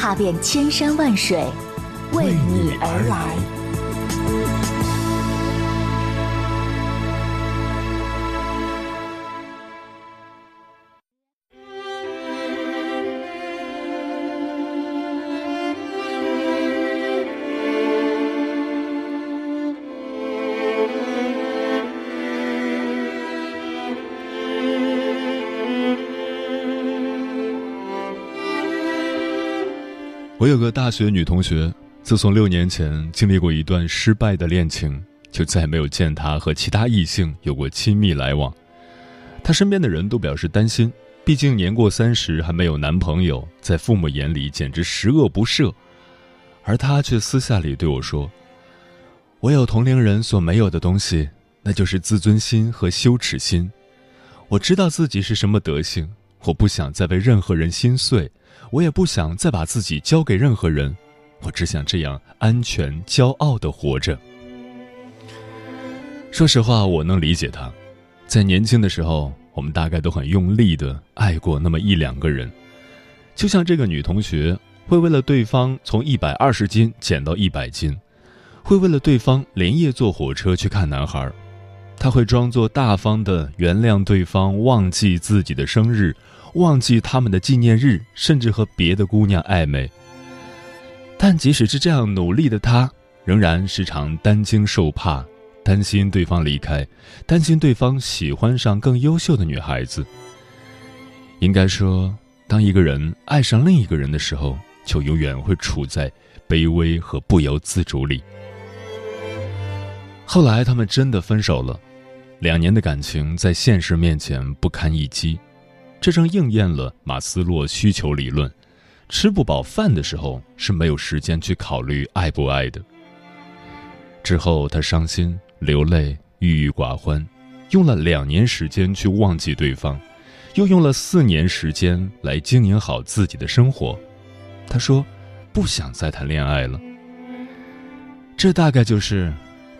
踏遍千山万水，为你而来。我有个大学女同学，自从六年前经历过一段失败的恋情，就再也没有见她和其他异性有过亲密来往。她身边的人都表示担心，毕竟年过三十还没有男朋友，在父母眼里简直十恶不赦。而她却私下里对我说：“我有同龄人所没有的东西，那就是自尊心和羞耻心。我知道自己是什么德行，我不想再为任何人心碎。”我也不想再把自己交给任何人，我只想这样安全、骄傲的活着。说实话，我能理解他，在年轻的时候，我们大概都很用力的爱过那么一两个人，就像这个女同学，会为了对方从一百二十斤减到一百斤，会为了对方连夜坐火车去看男孩，她会装作大方的原谅对方，忘记自己的生日。忘记他们的纪念日，甚至和别的姑娘暧昧。但即使是这样努力的他，仍然时常担惊受怕，担心对方离开，担心对方喜欢上更优秀的女孩子。应该说，当一个人爱上另一个人的时候，就永远会处在卑微和不由自主里。后来，他们真的分手了，两年的感情在现实面前不堪一击。这正应验了马斯洛需求理论：吃不饱饭的时候是没有时间去考虑爱不爱的。之后，他伤心、流泪、郁郁寡欢，用了两年时间去忘记对方，又用了四年时间来经营好自己的生活。他说：“不想再谈恋爱了。”这大概就是，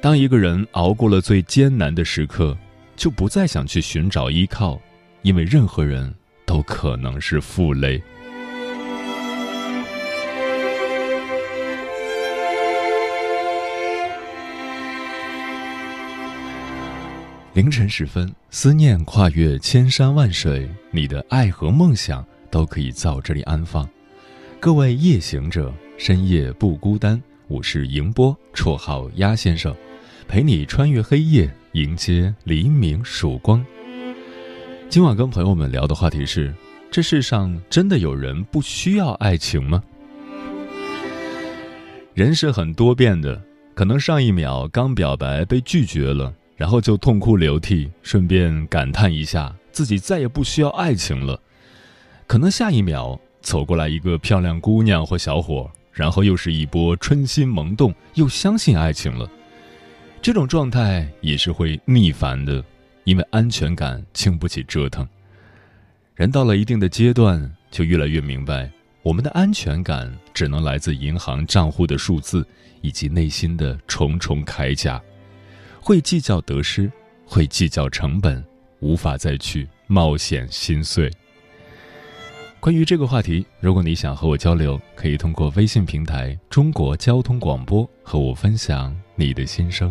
当一个人熬过了最艰难的时刻，就不再想去寻找依靠。因为任何人都可能是负累。凌晨时分，思念跨越千山万水，你的爱和梦想都可以在这里安放。各位夜行者，深夜不孤单。我是迎波，绰号鸭先生，陪你穿越黑夜，迎接黎明曙光。今晚跟朋友们聊的话题是：这世上真的有人不需要爱情吗？人是很多变的，可能上一秒刚表白被拒绝了，然后就痛哭流涕，顺便感叹一下自己再也不需要爱情了。可能下一秒走过来一个漂亮姑娘或小伙，然后又是一波春心萌动，又相信爱情了。这种状态也是会逆反的。因为安全感经不起折腾，人到了一定的阶段，就越来越明白，我们的安全感只能来自银行账户的数字以及内心的重重铠甲。会计较得失，会计较成本，无法再去冒险心碎。关于这个话题，如果你想和我交流，可以通过微信平台“中国交通广播”和我分享你的心声。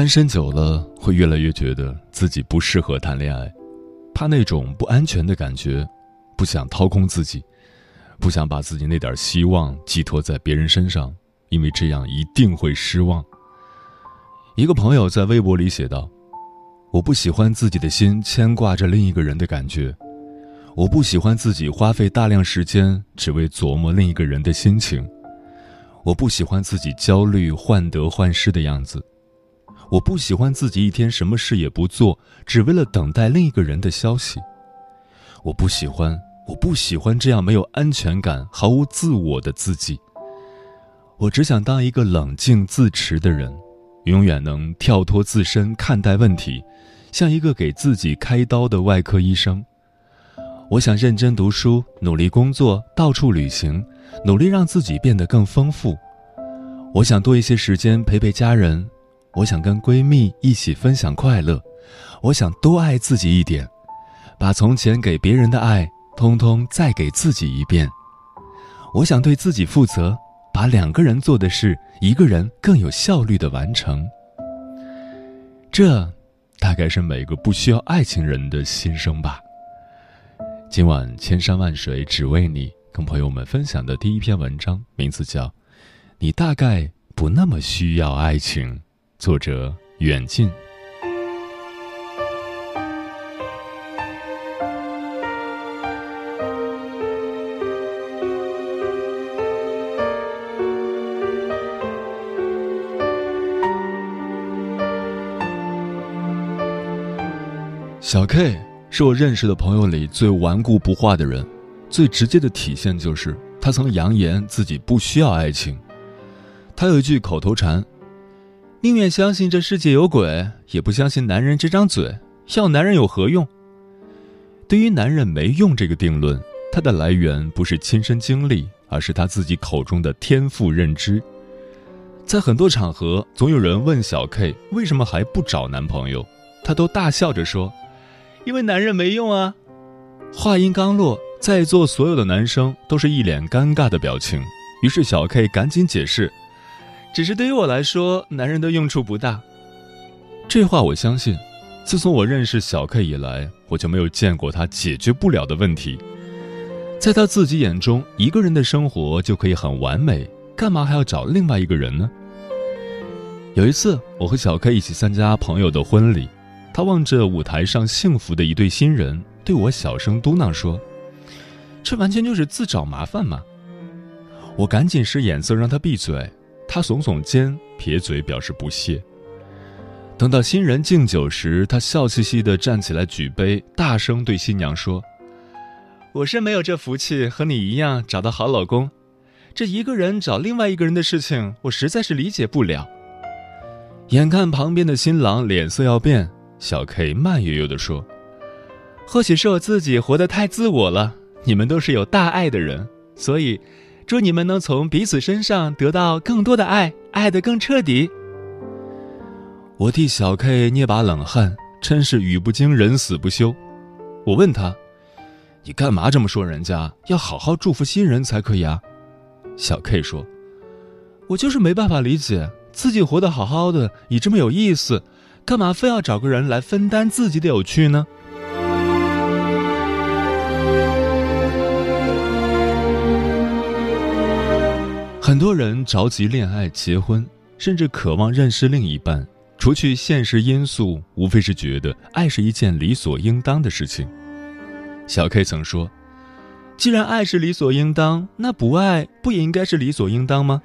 单身久了，会越来越觉得自己不适合谈恋爱。怕那种不安全的感觉，不想掏空自己，不想把自己那点希望寄托在别人身上，因为这样一定会失望。一个朋友在微博里写道：“我不喜欢自己的心牵挂着另一个人的感觉，我不喜欢自己花费大量时间只为琢磨另一个人的心情，我不喜欢自己焦虑患得患失的样子。”我不喜欢自己一天什么事也不做，只为了等待另一个人的消息。我不喜欢，我不喜欢这样没有安全感、毫无自我的自己。我只想当一个冷静自持的人，永远能跳脱自身看待问题，像一个给自己开刀的外科医生。我想认真读书，努力工作，到处旅行，努力让自己变得更丰富。我想多一些时间陪陪家人。我想跟闺蜜一起分享快乐，我想多爱自己一点，把从前给别人的爱，通通再给自己一遍。我想对自己负责，把两个人做的事，一个人更有效率的完成。这，大概是每个不需要爱情人的心声吧。今晚千山万水只为你，跟朋友们分享的第一篇文章，名字叫《你大概不那么需要爱情》。作者远近。小 K 是我认识的朋友里最顽固不化的人，最直接的体现就是他曾扬言自己不需要爱情。他有一句口头禅。宁愿相信这世界有鬼，也不相信男人这张嘴。要男人有何用？对于男人没用这个定论，它的来源不是亲身经历，而是他自己口中的天赋认知。在很多场合，总有人问小 K 为什么还不找男朋友，他都大笑着说：“因为男人没用啊。”话音刚落，在座所有的男生都是一脸尴尬的表情。于是小 K 赶紧解释。只是对于我来说，男人的用处不大。这话我相信。自从我认识小 K 以来，我就没有见过他解决不了的问题。在他自己眼中，一个人的生活就可以很完美，干嘛还要找另外一个人呢？有一次，我和小 K 一起参加朋友的婚礼，他望着舞台上幸福的一对新人，对我小声嘟囔说：“这完全就是自找麻烦嘛！”我赶紧使眼色让他闭嘴。他耸耸肩，撇嘴表示不屑。等到新人敬酒时，他笑嘻嘻地站起来举杯，大声对新娘说：“我是没有这福气和你一样找到好老公，这一个人找另外一个人的事情，我实在是理解不了。”眼看旁边的新郎脸色要变，小 K 慢悠悠地说：“或许是我自己活得太自我了，你们都是有大爱的人，所以。”祝你们能从彼此身上得到更多的爱，爱得更彻底。我替小 K 捏把冷汗，真是语不惊人死不休。我问他：“你干嘛这么说人家？要好好祝福新人才可以啊。”小 K 说：“我就是没办法理解，自己活得好好的，你这么有意思，干嘛非要找个人来分担自己的有趣呢？”很多人着急恋爱、结婚，甚至渴望认识另一半。除去现实因素，无非是觉得爱是一件理所应当的事情。小 K 曾说：“既然爱是理所应当，那不爱不也应该是理所应当吗？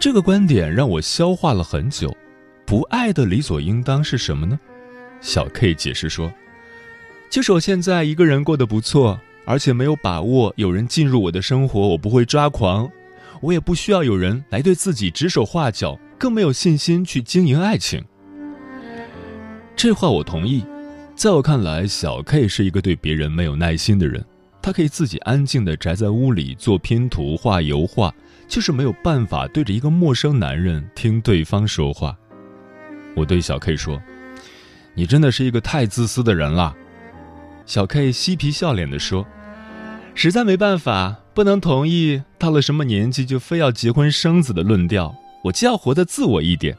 这个观点让我消化了很久。不爱的理所应当是什么呢？小 K 解释说：“就是我现在一个人过得不错，而且没有把握有人进入我的生活，我不会抓狂，我也不需要有人来对自己指手画脚，更没有信心去经营爱情。”这话我同意。在我看来，小 K 是一个对别人没有耐心的人。他可以自己安静地宅在屋里做拼图、画油画，就是没有办法对着一个陌生男人听对方说话。我对小 K 说：“你真的是一个太自私的人了。”小 K 嬉皮笑脸地说：“实在没办法，不能同意到了什么年纪就非要结婚生子的论调，我就要活得自我一点。”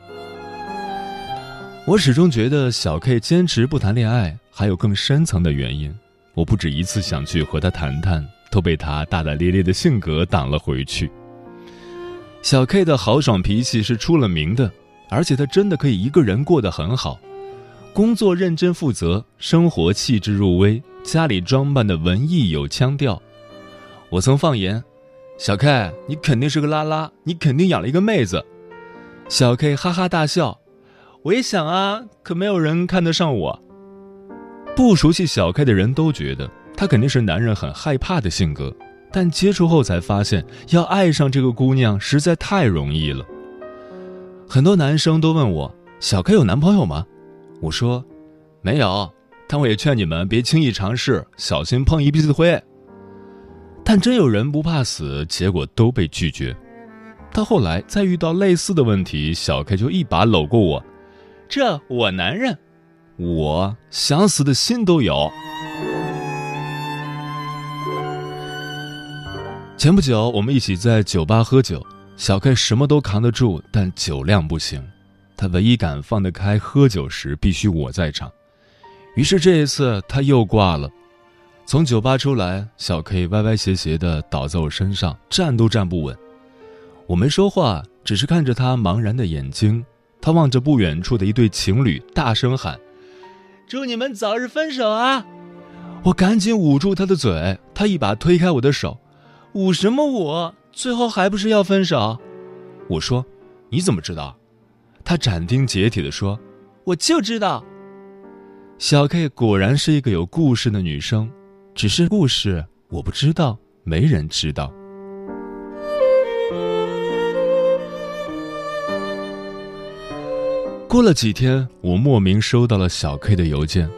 我始终觉得小 K 坚持不谈恋爱还有更深层的原因。我不止一次想去和他谈谈，都被他大大咧咧的性格挡了回去。小 K 的豪爽脾气是出了名的。而且他真的可以一个人过得很好，工作认真负责，生活气质入微，家里装扮的文艺有腔调。我曾放言：“小 K，你肯定是个拉拉，你肯定养了一个妹子。”小 K 哈哈大笑。我也想啊，可没有人看得上我。不熟悉小 K 的人都觉得他肯定是男人很害怕的性格，但接触后才发现，要爱上这个姑娘实在太容易了。很多男生都问我：“小 K 有男朋友吗？”我说：“没有。”但我也劝你们别轻易尝试，小心碰一鼻子灰。但真有人不怕死，结果都被拒绝。到后来再遇到类似的问题，小 K 就一把搂过我：“这我男人，我想死的心都有。”前不久，我们一起在酒吧喝酒。小 K 什么都扛得住，但酒量不行。他唯一敢放得开喝酒时，必须我在场。于是这一次他又挂了。从酒吧出来，小 K 歪歪斜斜地倒在我身上，站都站不稳。我没说话，只是看着他茫然的眼睛。他望着不远处的一对情侣，大声喊：“祝你们早日分手啊！”我赶紧捂住他的嘴，他一把推开我的手：“捂什么捂？”最后还不是要分手？我说：“你怎么知道？”他斩钉截铁地说：“我就知道。”小 K 果然是一个有故事的女生，只是故事我不知道，没人知道。过了几天，我莫名收到了小 K 的邮件，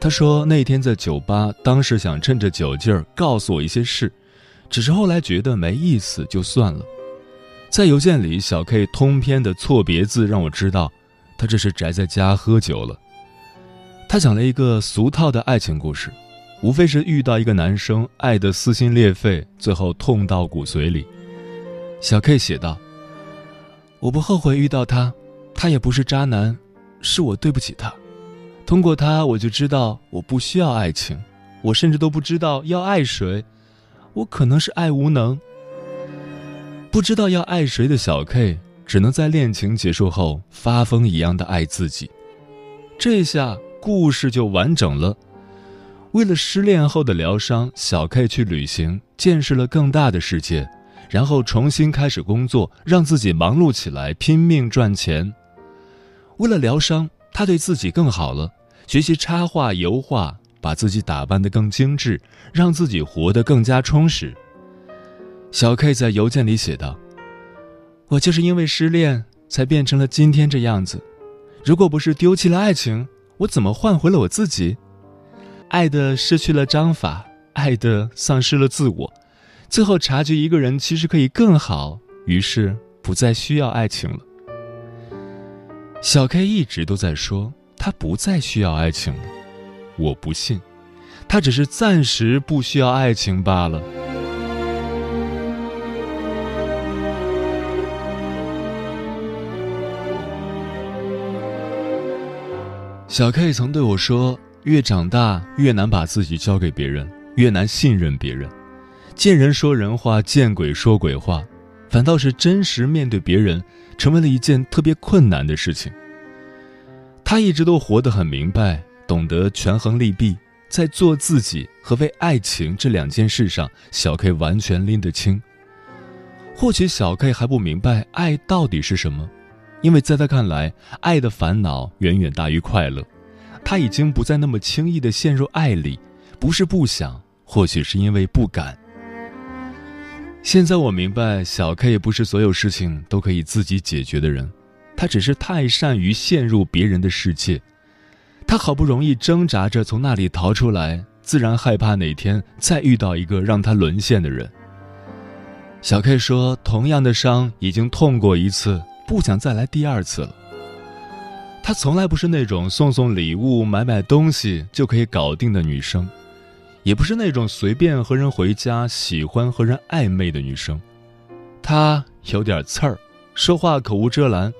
他说那天在酒吧，当时想趁着酒劲儿告诉我一些事。只是后来觉得没意思，就算了。在邮件里，小 K 通篇的错别字让我知道，他这是宅在家喝酒了。他讲了一个俗套的爱情故事，无非是遇到一个男生，爱得撕心裂肺，最后痛到骨髓里。小 K 写道：“我不后悔遇到他，他也不是渣男，是我对不起他。通过他，我就知道我不需要爱情，我甚至都不知道要爱谁。”我可能是爱无能，不知道要爱谁的小 K，只能在恋情结束后发疯一样的爱自己。这下故事就完整了。为了失恋后的疗伤，小 K 去旅行，见识了更大的世界，然后重新开始工作，让自己忙碌起来，拼命赚钱。为了疗伤，他对自己更好了，学习插画、油画。把自己打扮得更精致，让自己活得更加充实。小 K 在邮件里写道：“我就是因为失恋，才变成了今天这样子。如果不是丢弃了爱情，我怎么换回了我自己？爱的失去了章法，爱的丧失了自我，最后察觉一个人其实可以更好，于是不再需要爱情了。”小 K 一直都在说，他不再需要爱情了。我不信，他只是暂时不需要爱情罢了。小 K 曾对我说：“越长大，越难把自己交给别人，越难信任别人。见人说人话，见鬼说鬼话，反倒是真实面对别人，成为了一件特别困难的事情。”他一直都活得很明白。懂得权衡利弊，在做自己和为爱情这两件事上，小 K 完全拎得清。或许小 K 还不明白爱到底是什么，因为在他看来，爱的烦恼远远大于快乐。他已经不再那么轻易的陷入爱里，不是不想，或许是因为不敢。现在我明白，小 K 不是所有事情都可以自己解决的人，他只是太善于陷入别人的世界。他好不容易挣扎着从那里逃出来，自然害怕哪天再遇到一个让他沦陷的人。小 K 说：“同样的伤已经痛过一次，不想再来第二次了。”她从来不是那种送送礼物、买买东西就可以搞定的女生，也不是那种随便和人回家、喜欢和人暧昧的女生。她有点刺儿，说话口无遮拦，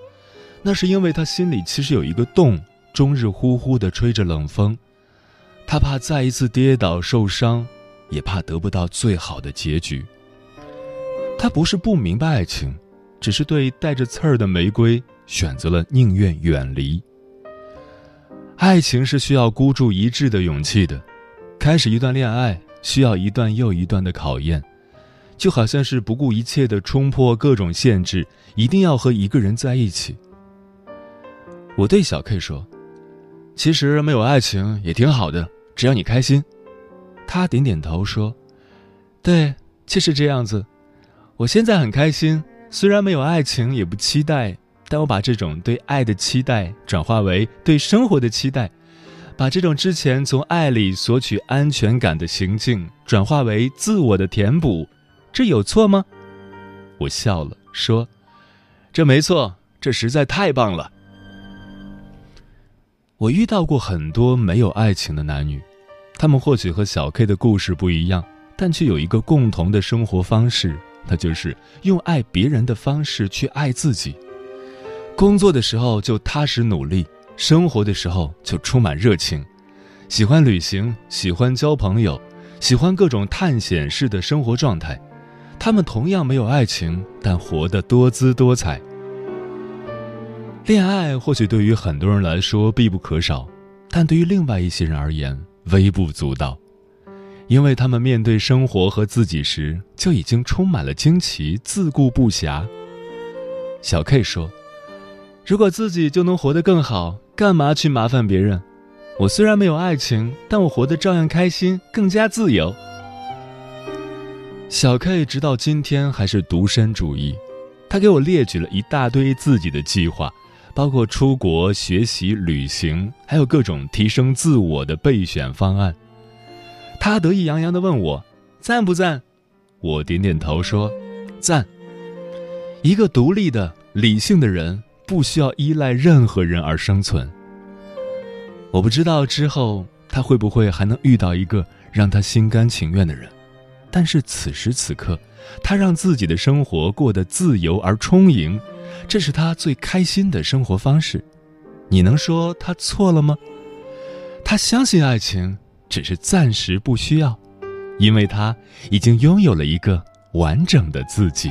那是因为她心里其实有一个洞。终日呼呼地吹着冷风，他怕再一次跌倒受伤，也怕得不到最好的结局。他不是不明白爱情，只是对带着刺儿的玫瑰选择了宁愿远离。爱情是需要孤注一掷的勇气的，开始一段恋爱需要一段又一段的考验，就好像是不顾一切的冲破各种限制，一定要和一个人在一起。我对小 K 说。其实没有爱情也挺好的，只要你开心。他点点头说：“对，就是这样子。我现在很开心，虽然没有爱情，也不期待，但我把这种对爱的期待转化为对生活的期待，把这种之前从爱里索取安全感的行径转化为自我的填补，这有错吗？”我笑了，说：“这没错，这实在太棒了。”我遇到过很多没有爱情的男女，他们或许和小 K 的故事不一样，但却有一个共同的生活方式，那就是用爱别人的方式去爱自己。工作的时候就踏实努力，生活的时候就充满热情，喜欢旅行，喜欢交朋友，喜欢各种探险式的生活状态。他们同样没有爱情，但活得多姿多彩。恋爱或许对于很多人来说必不可少，但对于另外一些人而言微不足道，因为他们面对生活和自己时就已经充满了惊奇，自顾不暇。小 K 说：“如果自己就能活得更好，干嘛去麻烦别人？我虽然没有爱情，但我活得照样开心，更加自由。”小 K 直到今天还是独身主义，他给我列举了一大堆自己的计划。包括出国学习、旅行，还有各种提升自我的备选方案。他得意洋洋地问我：“赞不赞？”我点点头说：“赞。”一个独立的、理性的人不需要依赖任何人而生存。我不知道之后他会不会还能遇到一个让他心甘情愿的人，但是此时此刻，他让自己的生活过得自由而充盈。这是他最开心的生活方式，你能说他错了吗？他相信爱情，只是暂时不需要，因为他已经拥有了一个完整的自己。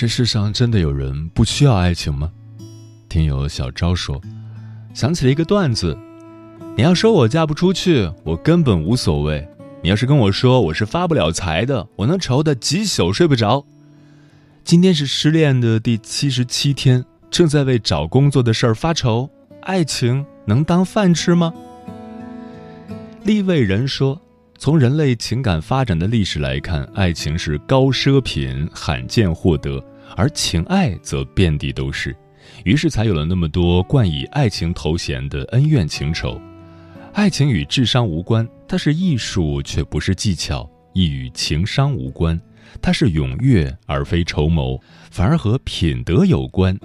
这世上真的有人不需要爱情吗？听友小昭说，想起了一个段子：你要说我嫁不出去，我根本无所谓；你要是跟我说我是发不了财的，我能愁得几宿睡不着。今天是失恋的第七十七天，正在为找工作的事儿发愁，爱情能当饭吃吗？立位人说。从人类情感发展的历史来看，爱情是高奢品，罕见获得，而情爱则遍地都是，于是才有了那么多冠以爱情头衔的恩怨情仇。爱情与智商无关，它是艺术却不是技巧；亦与情商无关，它是踊跃而非筹谋，反而和品德有关。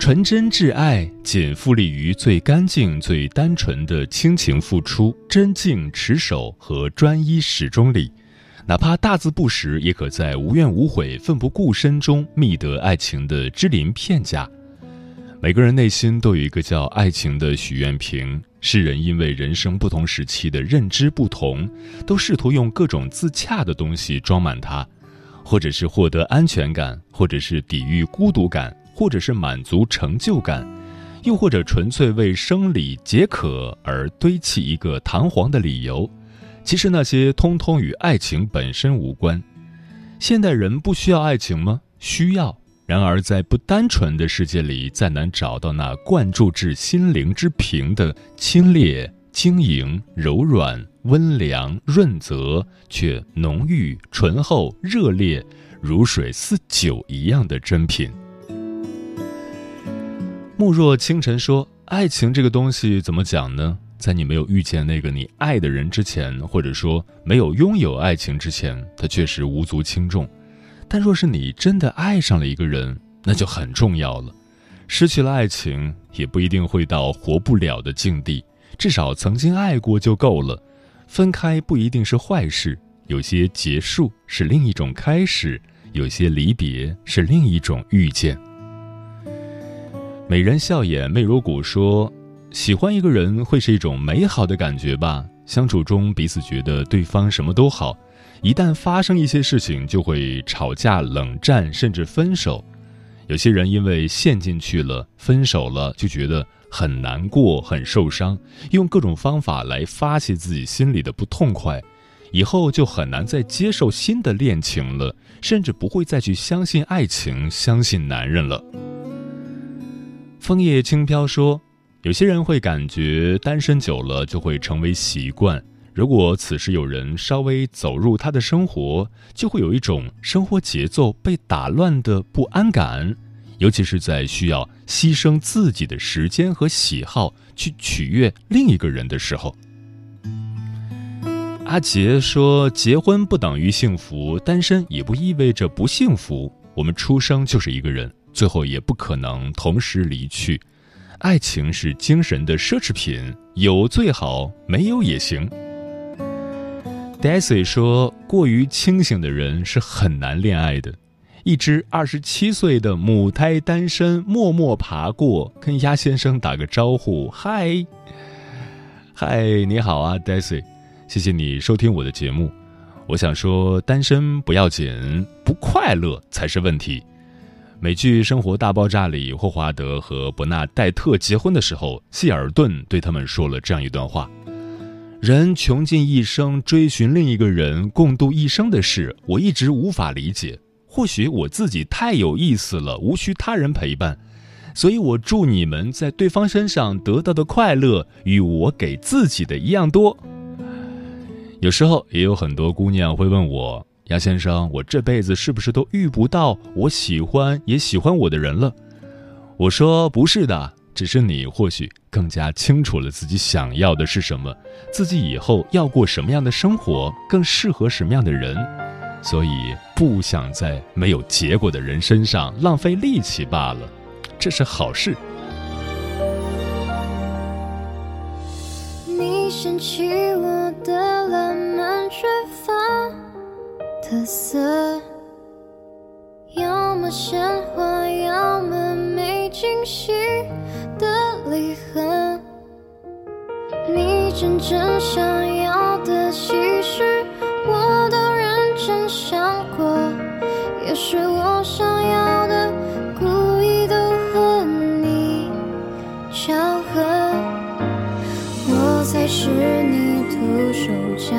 纯真挚爱仅富立于最干净、最单纯的亲情付出、真敬持守和专一始终里，哪怕大字不识，也可在无怨无悔、奋不顾身中觅得爱情的支鳞片甲。每个人内心都有一个叫爱情的许愿瓶，世人因为人生不同时期的认知不同，都试图用各种自洽的东西装满它，或者是获得安全感，或者是抵御孤独感。或者是满足成就感，又或者纯粹为生理解渴而堆砌一个弹簧的理由，其实那些通通与爱情本身无关。现代人不需要爱情吗？需要。然而在不单纯的世界里，再难找到那灌注至心灵之瓶的清冽、晶莹、柔软、温凉、润泽，却浓郁、醇厚、热烈，如水似酒一样的珍品。慕若清晨说：“爱情这个东西怎么讲呢？在你没有遇见那个你爱的人之前，或者说没有拥有爱情之前，它确实无足轻重。但若是你真的爱上了一个人，那就很重要了。失去了爱情，也不一定会到活不了的境地，至少曾经爱过就够了。分开不一定是坏事，有些结束是另一种开始，有些离别是另一种遇见。”美人笑眼媚如鼓说：“喜欢一个人会是一种美好的感觉吧？相处中彼此觉得对方什么都好，一旦发生一些事情就会吵架、冷战，甚至分手。有些人因为陷进去了，分手了就觉得很难过、很受伤，用各种方法来发泄自己心里的不痛快，以后就很难再接受新的恋情了，甚至不会再去相信爱情、相信男人了。”枫叶轻飘说：“有些人会感觉单身久了就会成为习惯。如果此时有人稍微走入他的生活，就会有一种生活节奏被打乱的不安感，尤其是在需要牺牲自己的时间和喜好去取悦另一个人的时候。”阿杰说：“结婚不等于幸福，单身也不意味着不幸福。我们出生就是一个人。”最后也不可能同时离去，爱情是精神的奢侈品，有最好，没有也行。Daisy 说：“过于清醒的人是很难恋爱的。”一只二十七岁的母胎单身默默爬过，跟鸭先生打个招呼：“嗨，嗨，你好啊，Daisy，谢谢你收听我的节目。我想说，单身不要紧，不快乐才是问题。”美剧《生活大爆炸》里，霍华德和伯纳戴特结婚的时候，希尔顿对他们说了这样一段话：“人穷尽一生追寻另一个人共度一生的事，我一直无法理解。或许我自己太有意思了，无需他人陪伴，所以我祝你们在对方身上得到的快乐与我给自己的一样多。”有时候也有很多姑娘会问我。杨先生，我这辈子是不是都遇不到我喜欢也喜欢我的人了？我说不是的，只是你或许更加清楚了自己想要的是什么，自己以后要过什么样的生活，更适合什么样的人，所以不想在没有结果的人身上浪费力气罢了，这是好事。你掀起我的浪漫却特色，要么鲜花，要么没惊喜的礼盒。你真正想要的，其实我都认真想过。也是我想要的，故意都和你巧合。我才是你徒手搅